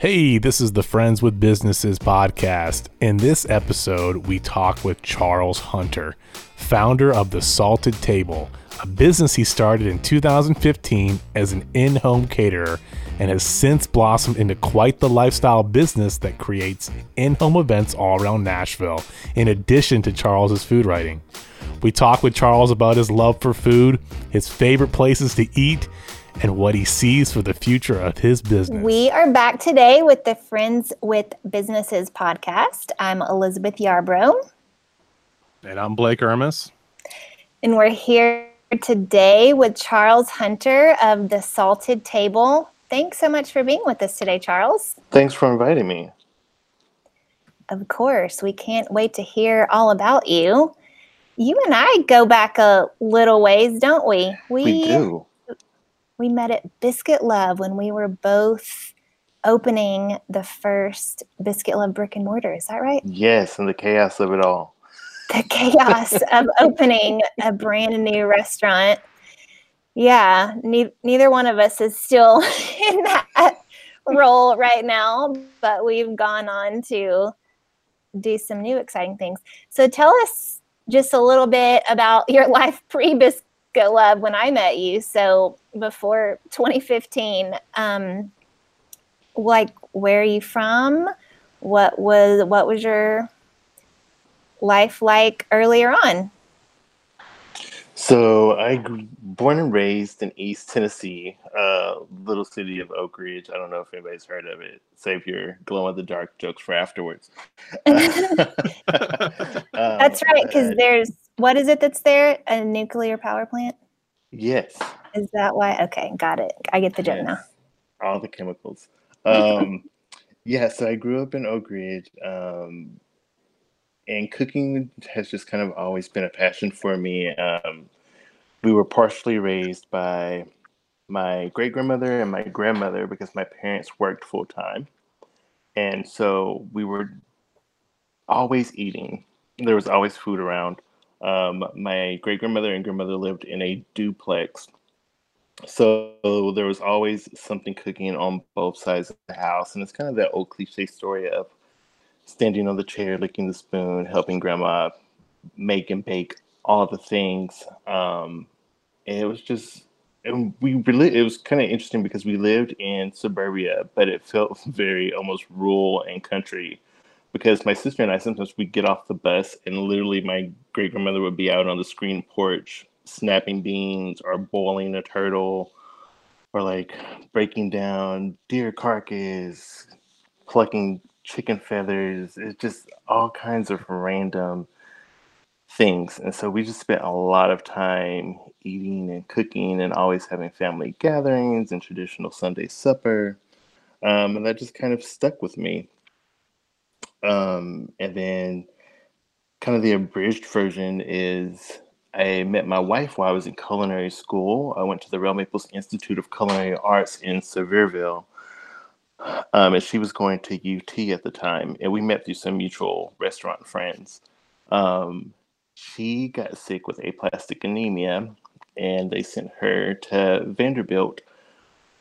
Hey, this is the Friends with Businesses podcast. In this episode, we talk with Charles Hunter, founder of The Salted Table, a business he started in 2015 as an in home caterer and has since blossomed into quite the lifestyle business that creates in home events all around Nashville, in addition to Charles's food writing. We talk with Charles about his love for food, his favorite places to eat, and what he sees for the future of his business. We are back today with the Friends with Businesses podcast. I'm Elizabeth Yarbrough. And I'm Blake Ermis. And we're here today with Charles Hunter of The Salted Table. Thanks so much for being with us today, Charles. Thanks for inviting me. Of course, we can't wait to hear all about you. You and I go back a little ways, don't we? We, we do we met at Biscuit Love when we were both opening the first Biscuit Love brick and mortar. Is that right? Yes, and the chaos of it all. The chaos of opening a brand new restaurant. Yeah, ne- neither one of us is still in that role right now, but we've gone on to do some new exciting things. So tell us just a little bit about your life pre Biscuit Love when I met you. So before 2015, um, like where are you from? What was what was your life like earlier on? So I born and raised in East Tennessee, uh, little city of Oak Ridge. I don't know if anybody's heard of it. Save your glow in the dark jokes for afterwards. That's right, because um, there's what is it that's there? A nuclear power plant? Yes. Is that why? Okay, got it. I get the joke yes. now. All the chemicals. Um, yeah, so I grew up in Oak Ridge. Um, and cooking has just kind of always been a passion for me. Um, we were partially raised by my great grandmother and my grandmother because my parents worked full time. And so we were always eating. There was always food around. Um, my great grandmother and grandmother lived in a duplex. So there was always something cooking on both sides of the house. And it's kind of that old cliche story of standing on the chair, licking the spoon, helping grandma make and bake all the things. Um, it was just, and we really, it was kind of interesting because we lived in suburbia, but it felt very almost rural and country because my sister and I sometimes we get off the bus and literally my great grandmother would be out on the screen porch snapping beans or boiling a turtle or like breaking down deer carcass, plucking chicken feathers. It's just all kinds of random things. And so we just spent a lot of time eating and cooking and always having family gatherings and traditional Sunday supper. Um, and that just kind of stuck with me. Um, and then kind of the abridged version is I met my wife while I was in culinary school. I went to the Real Maples Institute of Culinary Arts in Sevierville. Um, and she was going to UT at the time, and we met through some mutual restaurant friends. Um, she got sick with aplastic anemia, and they sent her to Vanderbilt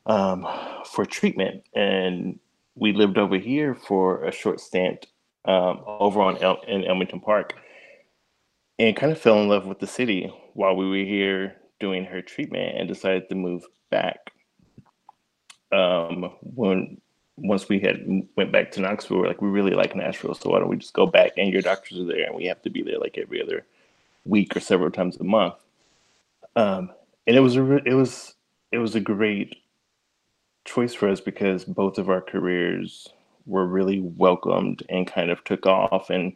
um, for treatment. And we lived over here for a short stint um, over on El- in Elmington Park, and kind of fell in love with the city while we were here doing her treatment, and decided to move back. Um, when once we had went back to Knoxville, we are like, we really like Nashville, so why don't we just go back? And your doctors are there, and we have to be there like every other week or several times a month. Um, and it was a re- it was it was a great choice for us because both of our careers were really welcomed and kind of took off. And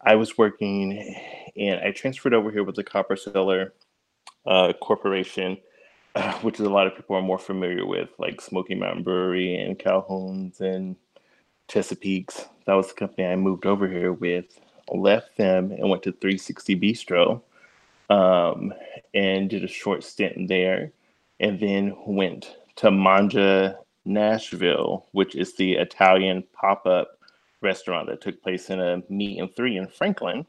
I was working, and I transferred over here with the Copper Cellar uh, Corporation, uh, which is a lot of people are more familiar with, like Smoky Mountain Brewery and Calhoun's and Chesapeake's. That was the company I moved over here with. Left them and went to 360 Bistro um, and did a short stint there, and then went to Mangia Nashville, which is the Italian pop up restaurant that took place in a meet and three in Franklin.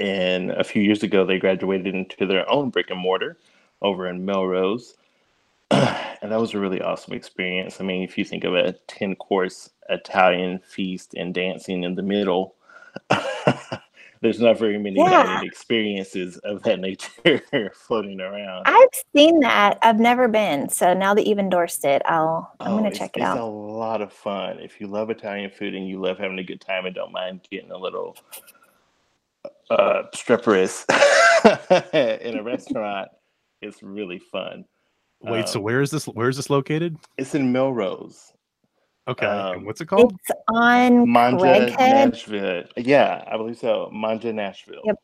And a few years ago, they graduated into their own brick and mortar over in Melrose. and that was a really awesome experience. I mean, if you think of a 10 course Italian feast and dancing in the middle, there's not very many Yeah. dining experiences of that nature floating around. I've seen that. I've never been. So now that you've endorsed it, I'll I'm Oh, gonna check it out. it's a lot of fun. If you love Italian food and you love having a good time and don't mind getting a little uh, streperous in a restaurant, it's really fun. Wait, so Um, where is this? Where is this located? It's in Melrose, Okay, and um, what's it called? It's on Mangia, Craighead. Nashville. Yeah, I believe so. Mangia, Nashville. Yep.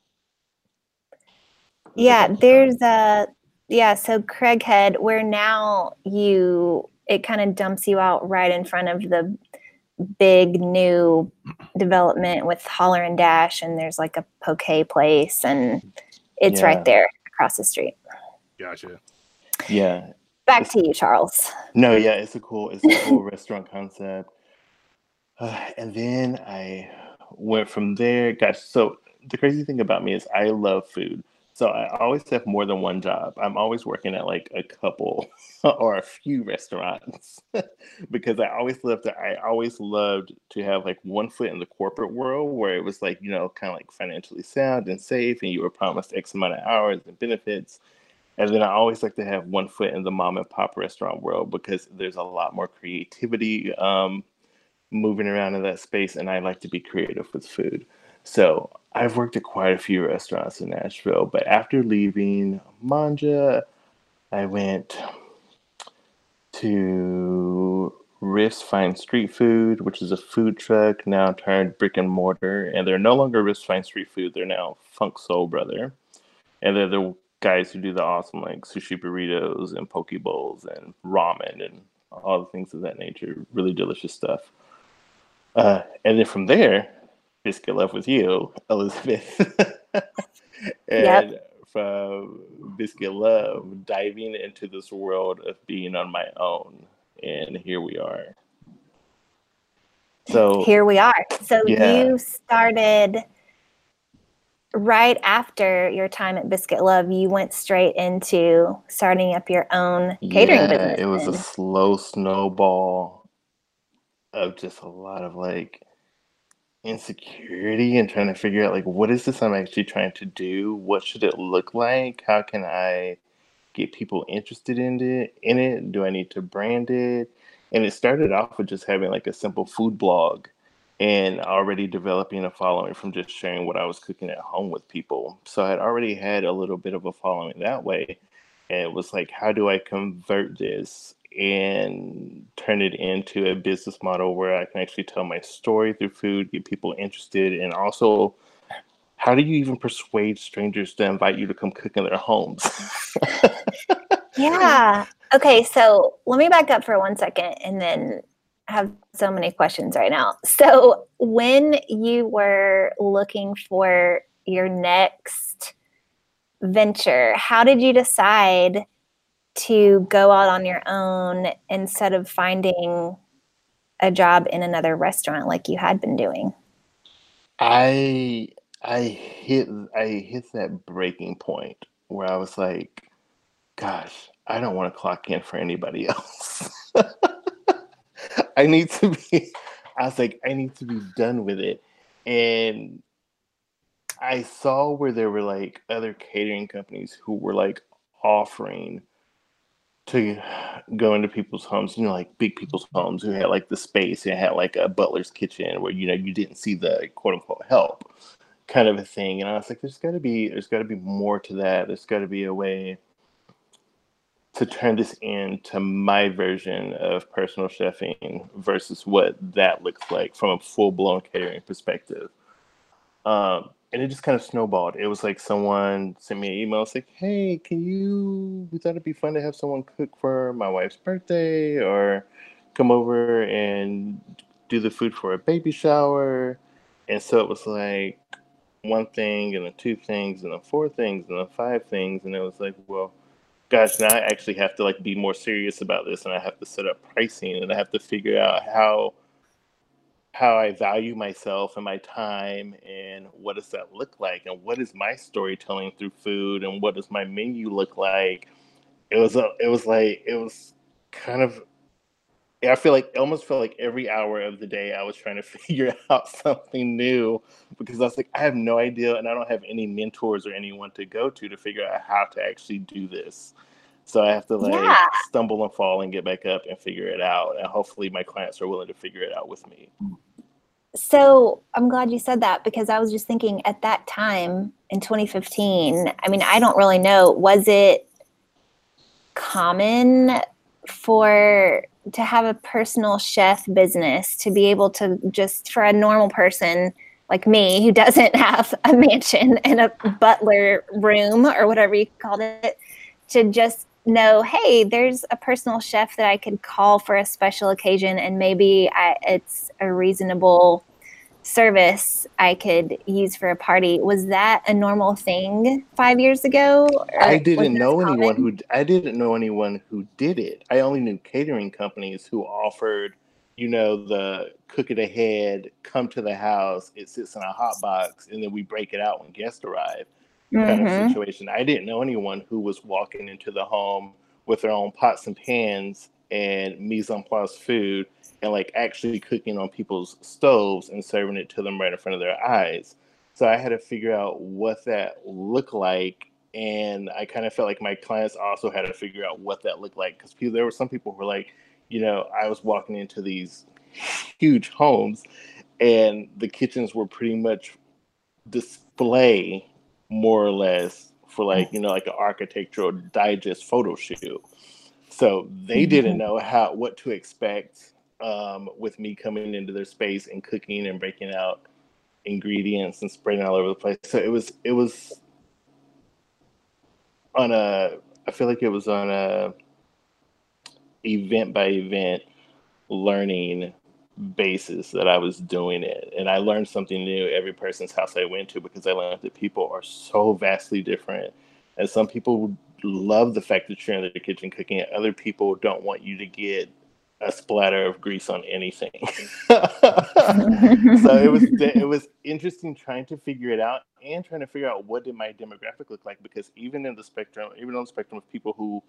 Yeah, there's a yeah, so Craighead, where now you it kind of dumps you out right in front of the big new development with Holler and Dash, and there's like a poke place, and it's Yeah. right there across the street. Gotcha. Yeah. Back to you, Charles. No, yeah, it's a cool, it's a cool restaurant concept. Uh, and then I went from there. Gosh, so the crazy thing about me is I love food. So I always have more than one job. I'm always working at like a couple or a few restaurants because I always loved to, I always loved to have like one foot in the corporate world where it was like, you know, kind of like financially sound and safe and you were promised X amount of hours and benefits. And then I always like to have one foot in the mom and pop restaurant world because there's a lot more creativity um, moving around in that space, and I like to be creative with food. So I've worked at quite a few restaurants in Nashville, but after leaving Mangia, I went to Riff's Fine Street Food, which is a food truck now turned brick and mortar, and they're no longer Riff's Fine Street Food; they're now Funk Soul Brother, and they're the guys who do the awesome like sushi burritos and poke bowls and ramen and all the things of that nature. Really delicious stuff. Uh, and then from there, Biscuit Love with you, Elizabeth. and from Biscuit Love, diving into this world of being on my own. And here we are. So Here we are. So Yeah. you started right after your time at Biscuit Love. You went straight into starting up your own catering yeah, business. it was a slow snowball of just a lot of like insecurity and trying to figure out like what is this I'm actually trying to do? What should it look like? How can I get people interested in it in it? Do I need to brand it? And it started off with just having like a simple food blog and already developing a following from just sharing what I was cooking at home with people. So I had already had a little bit of a following that way. And it was like, how do I convert this and turn it into a business model where I can actually tell my story through food, get people interested, and also how do you even persuade strangers to invite you to come cook in their homes? Yeah. Okay, so let me back up for one second and then have so many questions right now. So, when you were looking for your next venture, how did you decide to go out on your own instead of finding a job in another restaurant like you had been doing? I I hit I hit that breaking point where I was like, gosh, I don't want to clock in for anybody else. I need to be I was like, I need to be done with it. And I saw where there were like other catering companies who were like offering to go into people's homes, you know, like big people's homes who had like the space and had like a butler's kitchen where you know you didn't see the quote unquote help kind of a thing. And I was like, there's gotta be there's gotta be more to that. There's gotta be a way to turn this into my version of personal chefing versus what that looks like from a full blown catering perspective. Um, and it just kind of snowballed. It was like someone sent me an email. It's like, hey, can you? We thought it'd be fun to have someone cook for my wife's birthday, or come over and do the food for a baby shower. And so it was like one thing, and then two things, and then four things, and then five things, and it was like, well, gosh, now I actually have to like be more serious about this, and I have to set up pricing, and I have to figure out how how I value myself and my time and what does that look like and what is my storytelling through food and what does my menu look like. It was a it was like it was kind of I feel like I almost felt like every hour of the day I was trying to figure out something new because I was like, I have no idea and I don't have any mentors or anyone to go to to figure out how to actually do this. So I have to like yeah. stumble and fall and get back up and figure it out. And hopefully my clients are willing to figure it out with me. So I'm glad you said that because I was just thinking at that time in 2015, I mean, I don't really know, was it common for to have a personal chef business to be able to just for a normal person like me who doesn't have a mansion and a butler room or whatever you called it to just know hey there's a personal chef that i could call for a special occasion and maybe I, it's a reasonable service I could use for a party. Was that a normal thing five years ago? I didn't know common? anyone who I didn't know anyone who did it. I only knew catering companies who offered, you know, the cook it ahead, come to the house, it sits in a hot box, and then we break it out when guests arrive. Kind mm-hmm. of situation. I didn't know anyone who was walking into the home with their own pots and pans and mise en place food and like actually cooking on people's stoves and serving it to them right in front of their eyes. So I had to figure out what that looked like. And I kind of felt like my clients also had to figure out what that looked like because there were some people who were like, you know, I was walking into these huge homes and the kitchens were pretty much display more or less for like, you know, like an architectural digest photo shoot. So they mm-hmm. didn't know how what to expect um, with me coming into their space and cooking and breaking out ingredients and spreading all over the place. So it was it was on a I feel like it was on a event by event learning basis that I was doing it. And I learned something new every person's house I went to because I learned that people are so vastly different. And some people love the fact that you're in the kitchen cooking. Other people don't want you to get a splatter of grease on anything. so it was it was interesting trying to figure it out and trying to figure out what did my demographic look like because even in the spectrum, even on the spectrum of people who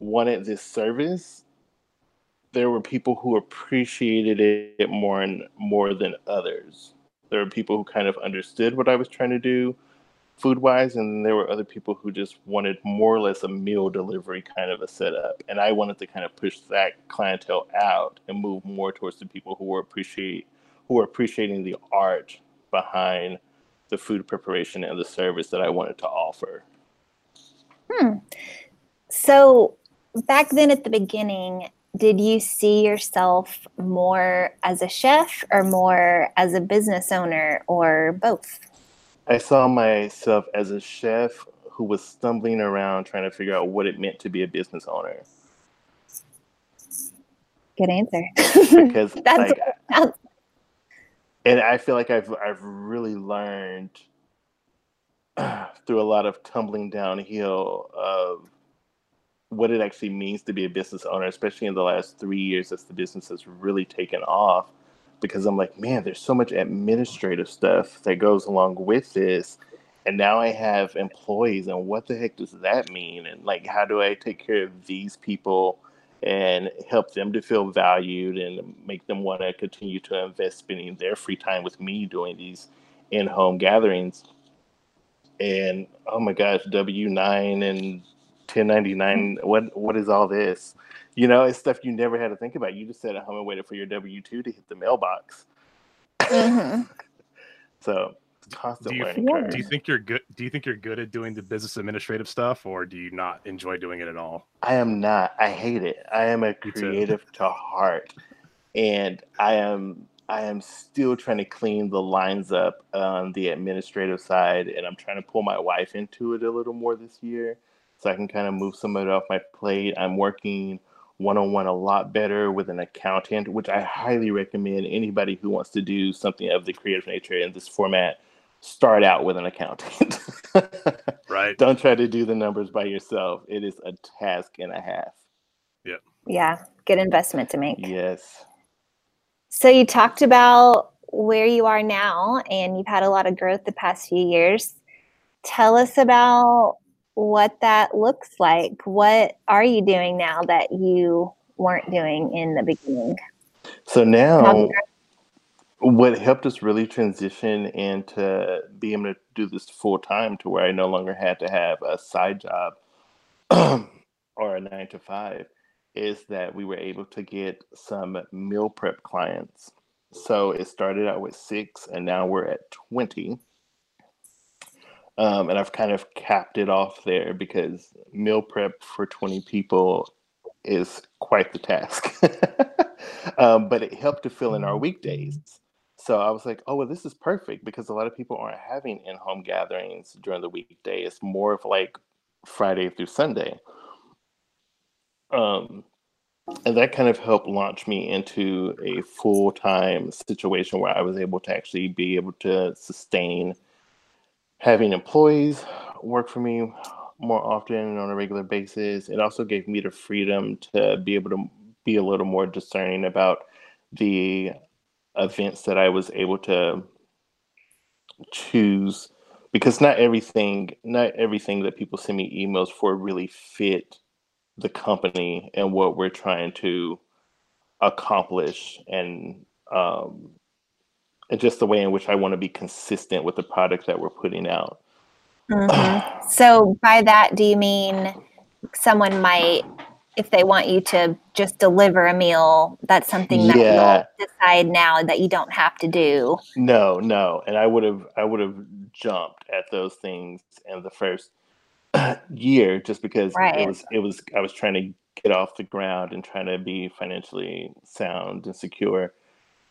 wanted this service, there were people who appreciated it more and more than others. There were people who kind of understood what I was trying to do food wise, and there were other people who just wanted more or less a meal delivery kind of a setup. And I wanted to kind of push that clientele out and move more towards the people who were appreciate who were appreciating the art behind the food preparation and the service that I wanted to offer. Hmm. So back then at the beginning, did you see yourself more as a chef or more as a business owner or both? I saw myself as a chef who was stumbling around trying to figure out what it meant to be a business owner. Good answer. because that's, like, and I feel like I've I've really learned through a lot of tumbling downhill of what it actually means to be a business owner, especially in the last three years as the business has really taken off because I'm like, man, there's so much administrative stuff that goes along with this. And now I have employees, and what the heck does that mean? And like, how do I take care of these people and help them to feel valued and make them want to continue to invest spending their free time with me doing these in home gatherings? And oh my gosh, W 9 and 1099, what, what is all this? You know, it's stuff you never had to think about. You just sat at home and waited for your W two to hit the mailbox. Mm-hmm. so constant do you, learning curve. Do you think you're good? Do you think you're good at doing the business administrative stuff, or do you not enjoy doing it at all? I am not. I hate it. I am a creative to heart, and I am I am still trying to clean the lines up on the administrative side, and I'm trying to pull my wife into it a little more this year, so I can kind of move some of it off my plate. I'm working one on one a lot better with an accountant, which I highly recommend anybody who wants to do something of the creative nature in this format. Start out with an accountant. right. Don't try to do the numbers by yourself. It is a task and a half. Yeah. Yeah. Good investment to make. Yes. So you talked about where you are now and you've had a lot of growth the past few years. Tell us about what that looks like. What are you doing now that you weren't doing in the beginning. So now, what helped us really transition into being able to do this full time to where I no longer had to have a side job or a nine to five is that we were able to get some meal prep clients. So it started out with six, and now we're at 20. Um, and I've kind of capped it off there because meal prep for 20 people is quite the task. um, but it helped to fill in our weekdays. So I was like, oh, well, this is perfect because a lot of people aren't having in home gatherings during the weekday. It's more of like Friday through Sunday. Um, and that kind of helped launch me into a full time situation where I was able to actually be able to sustain having employees work for me more often on a regular basis. It also gave me the freedom to be able to be a little more discerning about the events that I was able to choose because not everything not everything that people send me emails for really fit the company and what we're trying to accomplish and um, and just the way in which I want to be consistent with the product that we're putting out. Mm-hmm. so by that, do you mean someone might, if they want you to just deliver a meal, that's something that yeah. you'll decide now that you don't have to do? No, no. And I would have, I would have jumped at those things in the first year just because right. it was, it was, I was trying to get off the ground and trying to be financially sound and secure.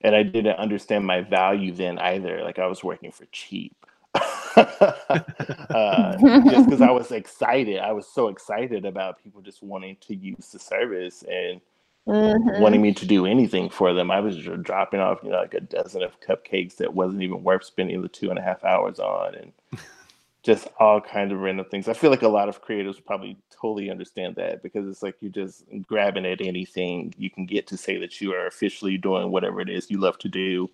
And I didn't understand my value then either. Like I was working for cheap. uh, just because I was excited. I was so excited about people just wanting to use the service and mm-hmm. wanting me to do anything for them. I was just dropping off, you know, like a dozen of cupcakes that wasn't even worth spending the two and a half hours on, and just all kind of random things. I feel like a lot of creators probably totally understand that because it's like you're just grabbing at anything you can get to say that you are officially doing whatever it is you love to do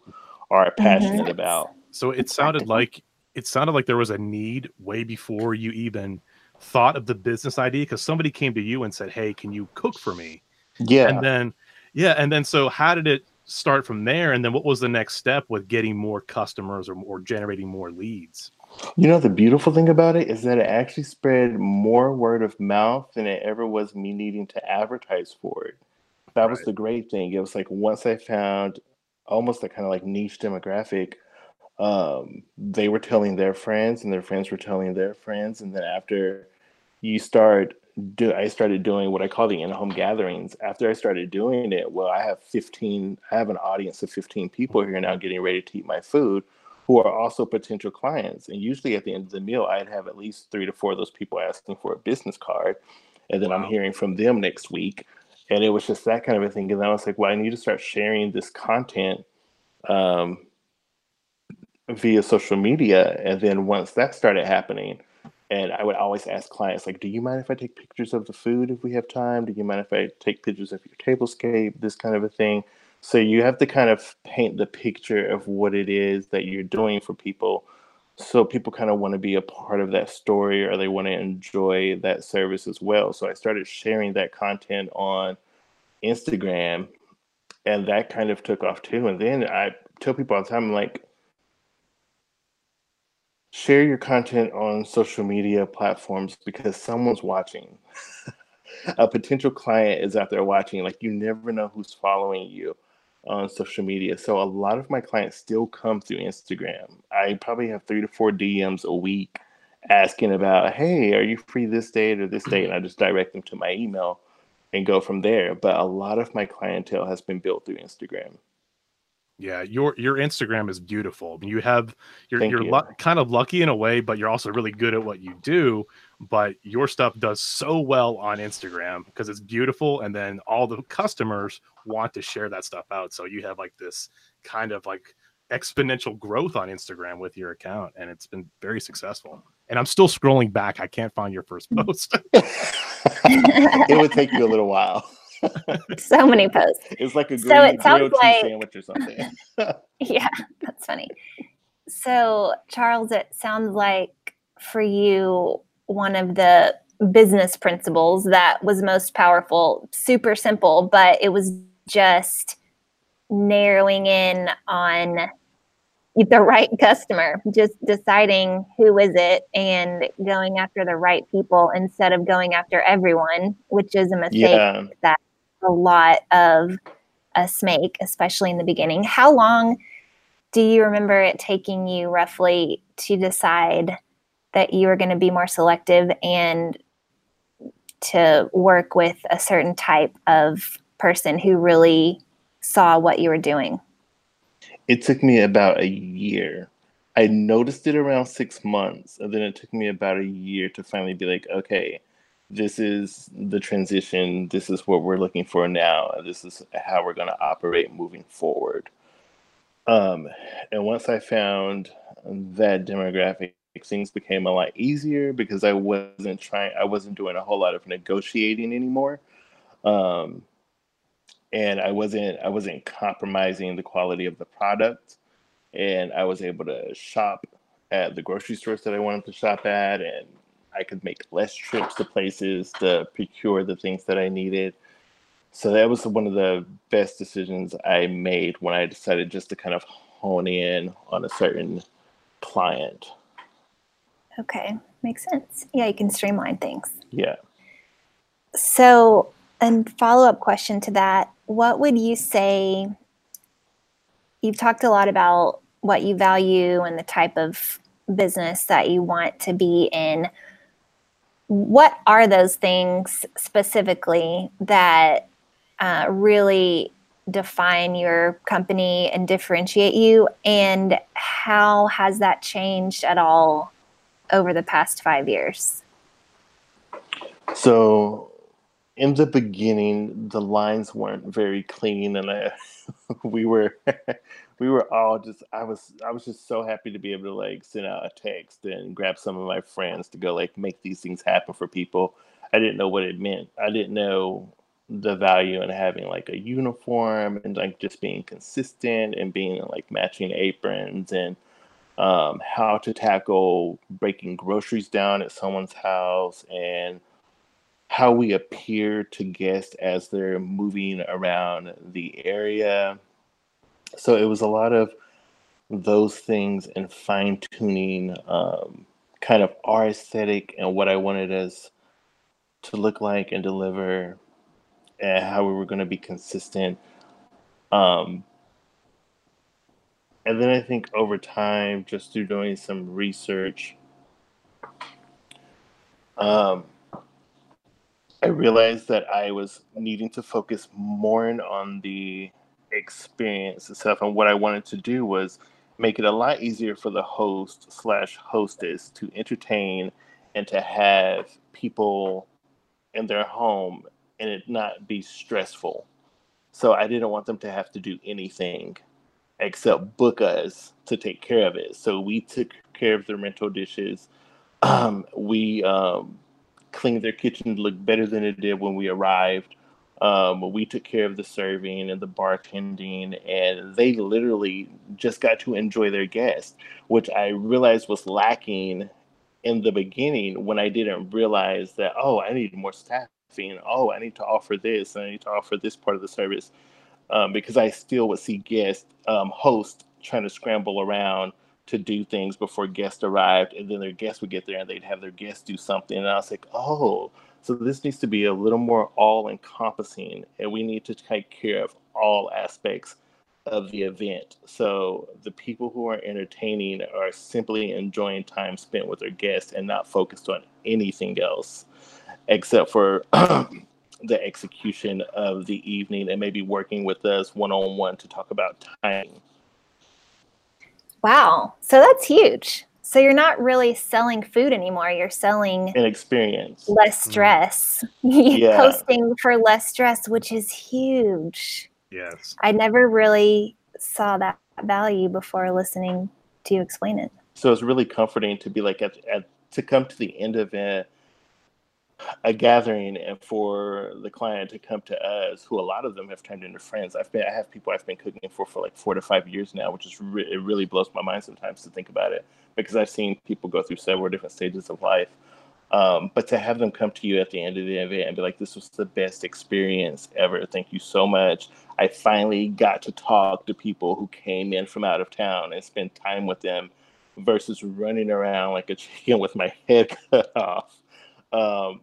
or are passionate mm-hmm. about. So it sounded like it sounded like there was a need way before you even thought of the business idea because somebody came to you and said, "Hey, can you cook for me?" Yeah. And then yeah, and then so how did it start from there and then what was the next step with getting more customers or, or generating more leads? You know, the beautiful thing about it is that it actually spread more word of mouth than it ever was me needing to advertise for it. That right. was the great thing. It was like once I found almost a kind of like niche demographic um, they were telling their friends and their friends were telling their friends and then after you start do I started doing what I call the in-home gatherings. After I started doing it, well, I have 15, I have an audience of 15 people here now getting ready to eat my food who are also potential clients. And usually at the end of the meal, I'd have at least three to four of those people asking for a business card. And then wow. I'm hearing from them next week. And it was just that kind of a thing. And I was like, well, I need to start sharing this content um, via social media. And then once that started happening, and I would always ask clients, like, do you mind if I take pictures of the food if we have time? Do you mind if I take pictures of your tablescape? This kind of a thing. So you have to kind of paint the picture of what it is that you're doing for people. So people kind of want to be a part of that story or they want to enjoy that service as well. So I started sharing that content on Instagram and that kind of took off too. And then I tell people all the time, like, share your content on social media platforms because someone's watching. a potential client is out there watching. Like you never know who's following you on social media. So a lot of my clients still come through Instagram. I probably have three to four DMs a week asking about, hey, are you free this date or this date? And I just direct them to my email and go from there. But a lot of my clientele has been built through Instagram. Yeah, your your Instagram is beautiful. You have you're Thank you're you. Lu- kind of lucky in a way, but you're also really good at what you do. But your stuff does so well on Instagram because it's beautiful, and then all the customers want to share that stuff out. So you have like this kind of like exponential growth on Instagram with your account, and it's been very successful. And I'm still scrolling back; I can't find your first mm. post. it would take you a little while. so many posts. It's like a so it sounds like sandwich or something. yeah, that's funny. So Charles, it sounds like for you one of the business principles that was most powerful. Super simple, but it was just narrowing in on the right customer, just deciding who is it and going after the right people instead of going after everyone, which is a mistake yeah. that a lot of us make, especially in the beginning. How long do you remember it taking you roughly to decide that you were going to be more selective and to work with a certain type of person who really saw what you were doing? It took me about a year. I noticed it around six months, and then it took me about a year to finally be like, okay, this is the transition. This is what we're looking for now. And this is how we're going to operate moving forward. Um, and once I found that demographic, things became a lot easier because I wasn't trying, I wasn't doing a whole lot of negotiating anymore. Um, and I wasn't, I wasn't compromising the quality of the product. And I was able to shop at the grocery stores that I wanted to shop at and I could make less trips to places to procure the things that I needed. So that was one of the best decisions I made when I decided just to kind of hone in on a certain client. Okay, makes sense. Yeah, you can streamline things. Yeah. So, and follow up question to that, what would you say? You've talked a lot about what you value and the type of business that you want to be in what are those things specifically that uh, really define your company and differentiate you? And how has that changed at all over the past five years? So in the beginning the lines weren't very clean and I, we were we were all just I was I was just so happy to be able to like send out a text and grab some of my friends to go like make these things happen for people. I didn't know what it meant. I didn't know the value in having like a uniform and like just being consistent and being like matching aprons and um, how to tackle breaking groceries down at someone's house and how we appear to guests as they're moving around the area so it was a lot of those things and fine tuning um, kind of our aesthetic and what I wanted us to look like and deliver and how we were going to be consistent. Um, and then I think over time, just through doing some research, um, I realized that I was needing to focus more on the experience itself. And what I wanted to do was make it a lot easier for the host slash hostess to entertain and to have people in their home and it not be stressful. So I didn't want them to have to do anything except book us to take care of it. So we took care of the rental dishes. Um, we um, cleaned their kitchen to look better than it did when we arrived. Um, we took care of the serving and the bartending, and they literally just got to enjoy their guests, which I realized was lacking in the beginning when I didn't realize that, oh, I need more staffing. Oh, I need to offer this, and I need to offer this part of the service. Um, because I still would see guests, um, hosts trying to scramble around to do things before guests arrived, and then their guests would get there and they'd have their guests do something. And I was like, oh, so this needs to be a little more all encompassing, and we need to take care of all aspects of the event. So the people who are entertaining are simply enjoying time spent with their guests and not focused on anything else except for the execution of the evening and maybe working with us one on one to talk about timing. Wow. So that's huge. So you're not really selling food anymore. You're selling an experience. Less mm. stress. Yeah. Posting for less stress, which is huge. Yes. I never really saw that value before listening to you explain it. So it's really comforting to be like at, at to come to the end of it a gathering and for the client to come to us, who a lot of them have turned into friends. I've been, I have people I've been cooking for for like four to five years now, which is re- it really blows my mind sometimes to think about it because I've seen people go through several different stages of life. Um, but to have them come to you at the end of the event and be like, this was the best experience ever. Thank you so much. I finally got to talk to people who came in from out of town and spend time with them versus running around like a chicken with my head cut off, um,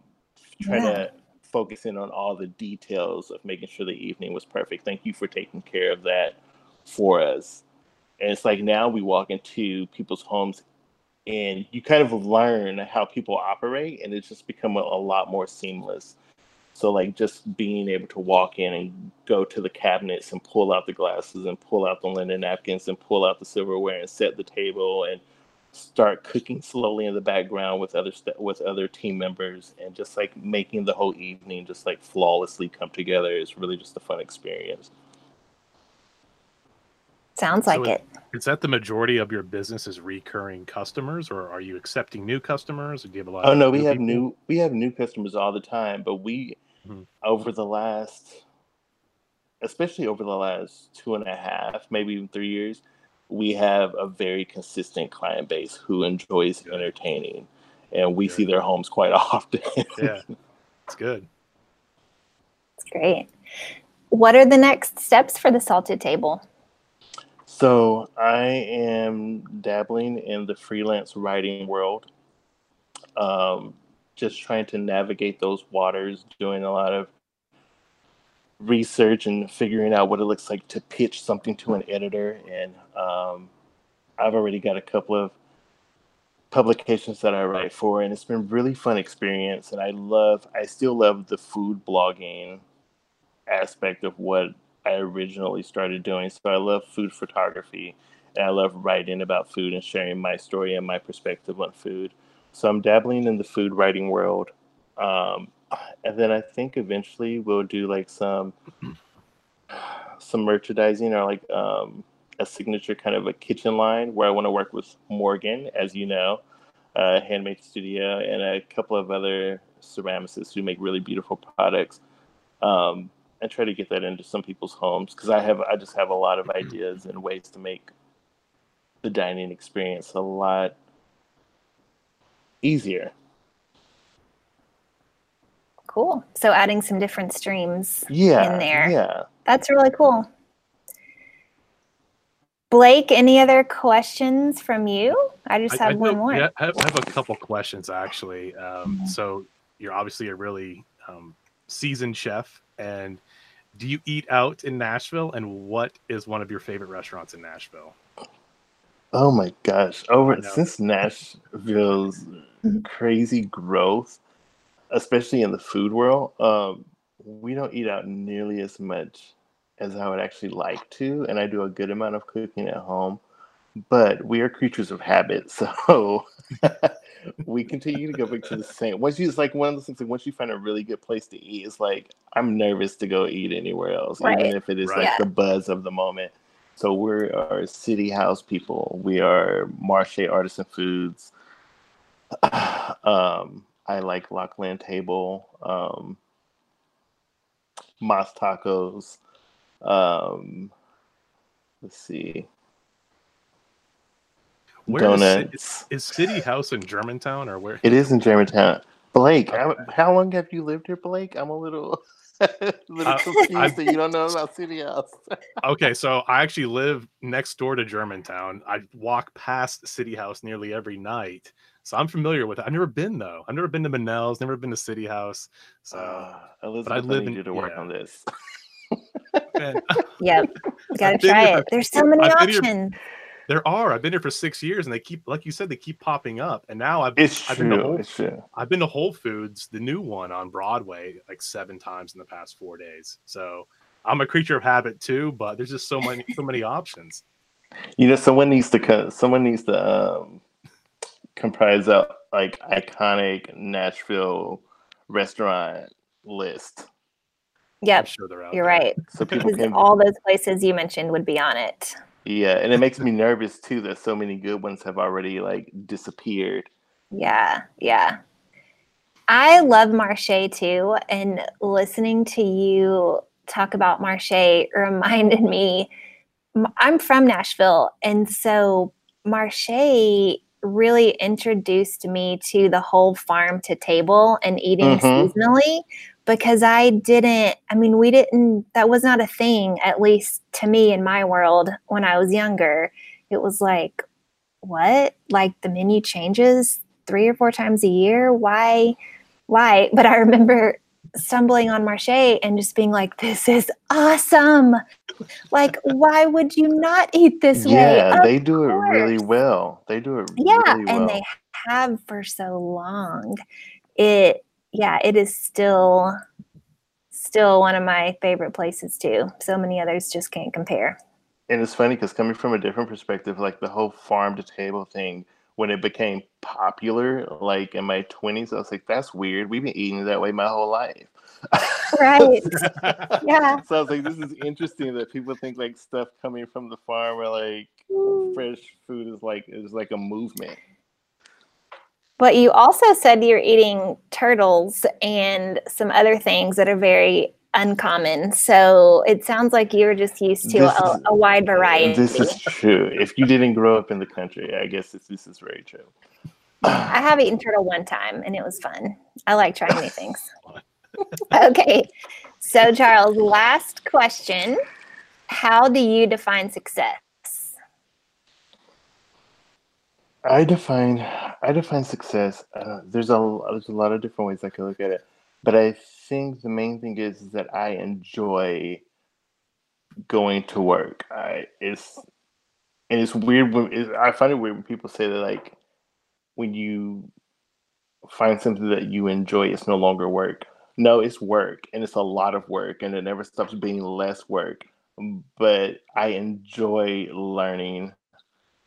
trying yeah. to focus in on all the details of making sure the evening was perfect. Thank you for taking care of that for us. And it's like now we walk into people's homes and you kind of learn how people operate and it's just become a, a, lot more seamless so like just being able to walk in and go to the cabinets and pull out the glasses and pull out the linen napkins and pull out the silverware and set the table and start cooking slowly in the background with other st- with other team members and just like making the whole evening just like flawlessly come together is really just a fun experience Sounds like so it. Is that the majority of your business is recurring customers, or are you accepting new customers? Or do you have a lot? Oh no, we have people? new we have new customers all the time, but we mm-hmm. over the last, especially over the last two and a half, maybe even three years, we have a very consistent client base who enjoys good. entertaining, and we good. see their homes quite often. yeah, it's good. It's great. What are the next steps for the Salted Table? So I am dabbling in the freelance writing world. Um, just trying to navigate those waters, doing a lot of research and figuring out what it looks like to pitch something to an editor. And um, I've already got a couple of publications that I write for, and it's been really fun experience. And I love, I still love the food blogging aspect of what I originally started doing. So I love food photography and I love writing about food and sharing my story and my perspective on food. So I'm dabbling in the food writing world. Um, and then I think eventually we'll do like some some merchandising or like um, a signature kind of a kitchen line where I want to work with Morgan, as you know, uh, Handmade Studio, and a couple of other ceramicists who make really beautiful products. Um, and try to get that into some people's homes because I have I just have a lot of ideas and ways to make the dining experience a lot easier. Cool. So adding some different streams yeah, in there. Yeah. That's really cool. Blake, any other questions from you? I just have I, I one more. Yeah, I have, I have, a couple questions actually. Um, mm-hmm. So you're obviously a really um, seasoned chef, and do you eat out in Nashville? And what is one of your favorite restaurants in Nashville? Oh my gosh! Over since Nashville's crazy growth, especially in the food world, um, we don't eat out nearly as much as I would actually like to, and I do a good amount of cooking at home. But we are creatures of habit, so we continue to go back to the same. Once you, it's like one of those things. Like once you find a really good place to eat, it's like I'm nervous to go eat anywhere else, right. even if it is right. like yeah. the buzz of the moment. So we are city house people. We are Marche Artisan Foods. um, I like Lockeland Table, um, Mas Tacos. Um, let's see. Where donuts. Is, is, City House in Germantown or where? It is in Germantown. Blake, okay. how long have you lived here, Blake? I'm a little, little uh, confused I, that you don't know about City House. okay, so I actually live next door to Germantown. I walk past City House nearly every night, so I'm familiar with it. I've never been though. I've never been to Monell's, never been to City House. So, uh, Elizabeth, but I live I in you to work yeah. on this. yep, you gotta try it. There's so many I've options. There are. I've been here for six years, and they keep, like you said, they keep popping up. And now I've, it's I've true. been to Whole, it's true. I've been to Whole Foods, the new one on Broadway, like seven times in the past four days. So I'm a creature of habit too, but there's just so many, so many options. You know, someone needs to, cut. someone needs to um, comprise a like iconic Nashville restaurant list. Yep, sure you're there. right. So people can... all those places you mentioned would be on it. Yeah, and it makes me nervous too that so many good ones have already like disappeared. Yeah, yeah. I love Marche too, and listening to you talk about Marche reminded me I'm from Nashville, and so Marche really introduced me to the whole farm to table and eating Mhm. seasonally because I didn't, I mean, we didn't, that was not a thing, at least to me in my world when I was younger. It was like, what? Like the menu changes three or four times a year? Why? Why? But I remember stumbling on Marche and just being like, this is awesome. Like, why would you not eat this way? Yeah, they do it really well. They do it yeah really well. and they have for so long it yeah it is still still one of my favorite places too so many others just can't compare and it's funny because coming from a different perspective, like the whole farm to table thing, when it became popular, like in my 20s, I was like, that's weird. We've been eating that way my whole life. Right. Yeah. So I was like, this is interesting that people think like stuff coming from the farm or like mm. fresh food is like is like a movement. but you also said you're eating turtles and some other things that are very uncommon so it sounds like you're just used to a, is- a wide variety This is true. If you didn't grow up in the country, I guess this, this is very true. I have eaten turtle one time and it was fun. I like trying new things. okay. So, Charles, last question. How do you define success? I define I define success. Uh, there's a there's a lot of different ways I could look at it, but I think the main thing is, is that I enjoy going to work. I it's and it's weird when it's, I find it weird when people say that like when you find something that you enjoy, it's no longer work. No, it's work, and it's a lot of work, and it never stops being less work. But I enjoy learning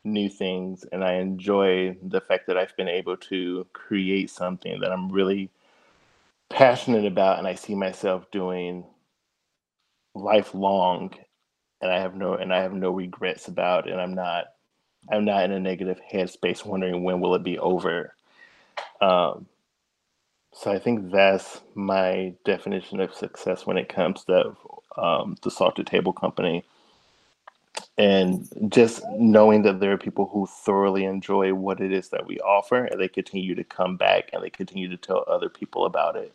new things and I enjoy the fact that I've been able to create something that I'm really passionate about and I see myself doing lifelong and I have no and I have no regrets about and I'm not I'm not in a negative headspace wondering when will it be over. Um so I think that's my definition of success when it comes to um, the Salted Table Company. And just knowing that there are people who thoroughly enjoy what it is that we offer and they continue to come back and they continue to tell other people about it.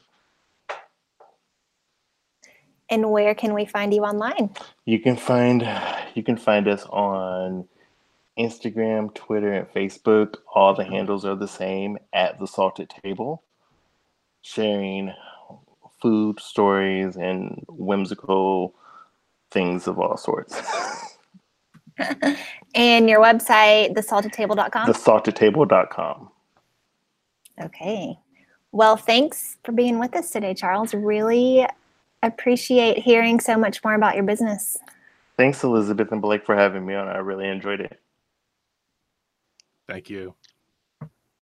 And where can we find you online? you can find you can find us on instagram twitter and facebook. All the handles are the same at the salted table sharing food stories and whimsical things of all sorts And your website, thesaltedtable.com? thesaltedtable.com Okay. Well, thanks for being with us today, Charles. Really appreciate hearing so much more about your business. thanks elizabeth and blake for having me on i really enjoyed it Thank you.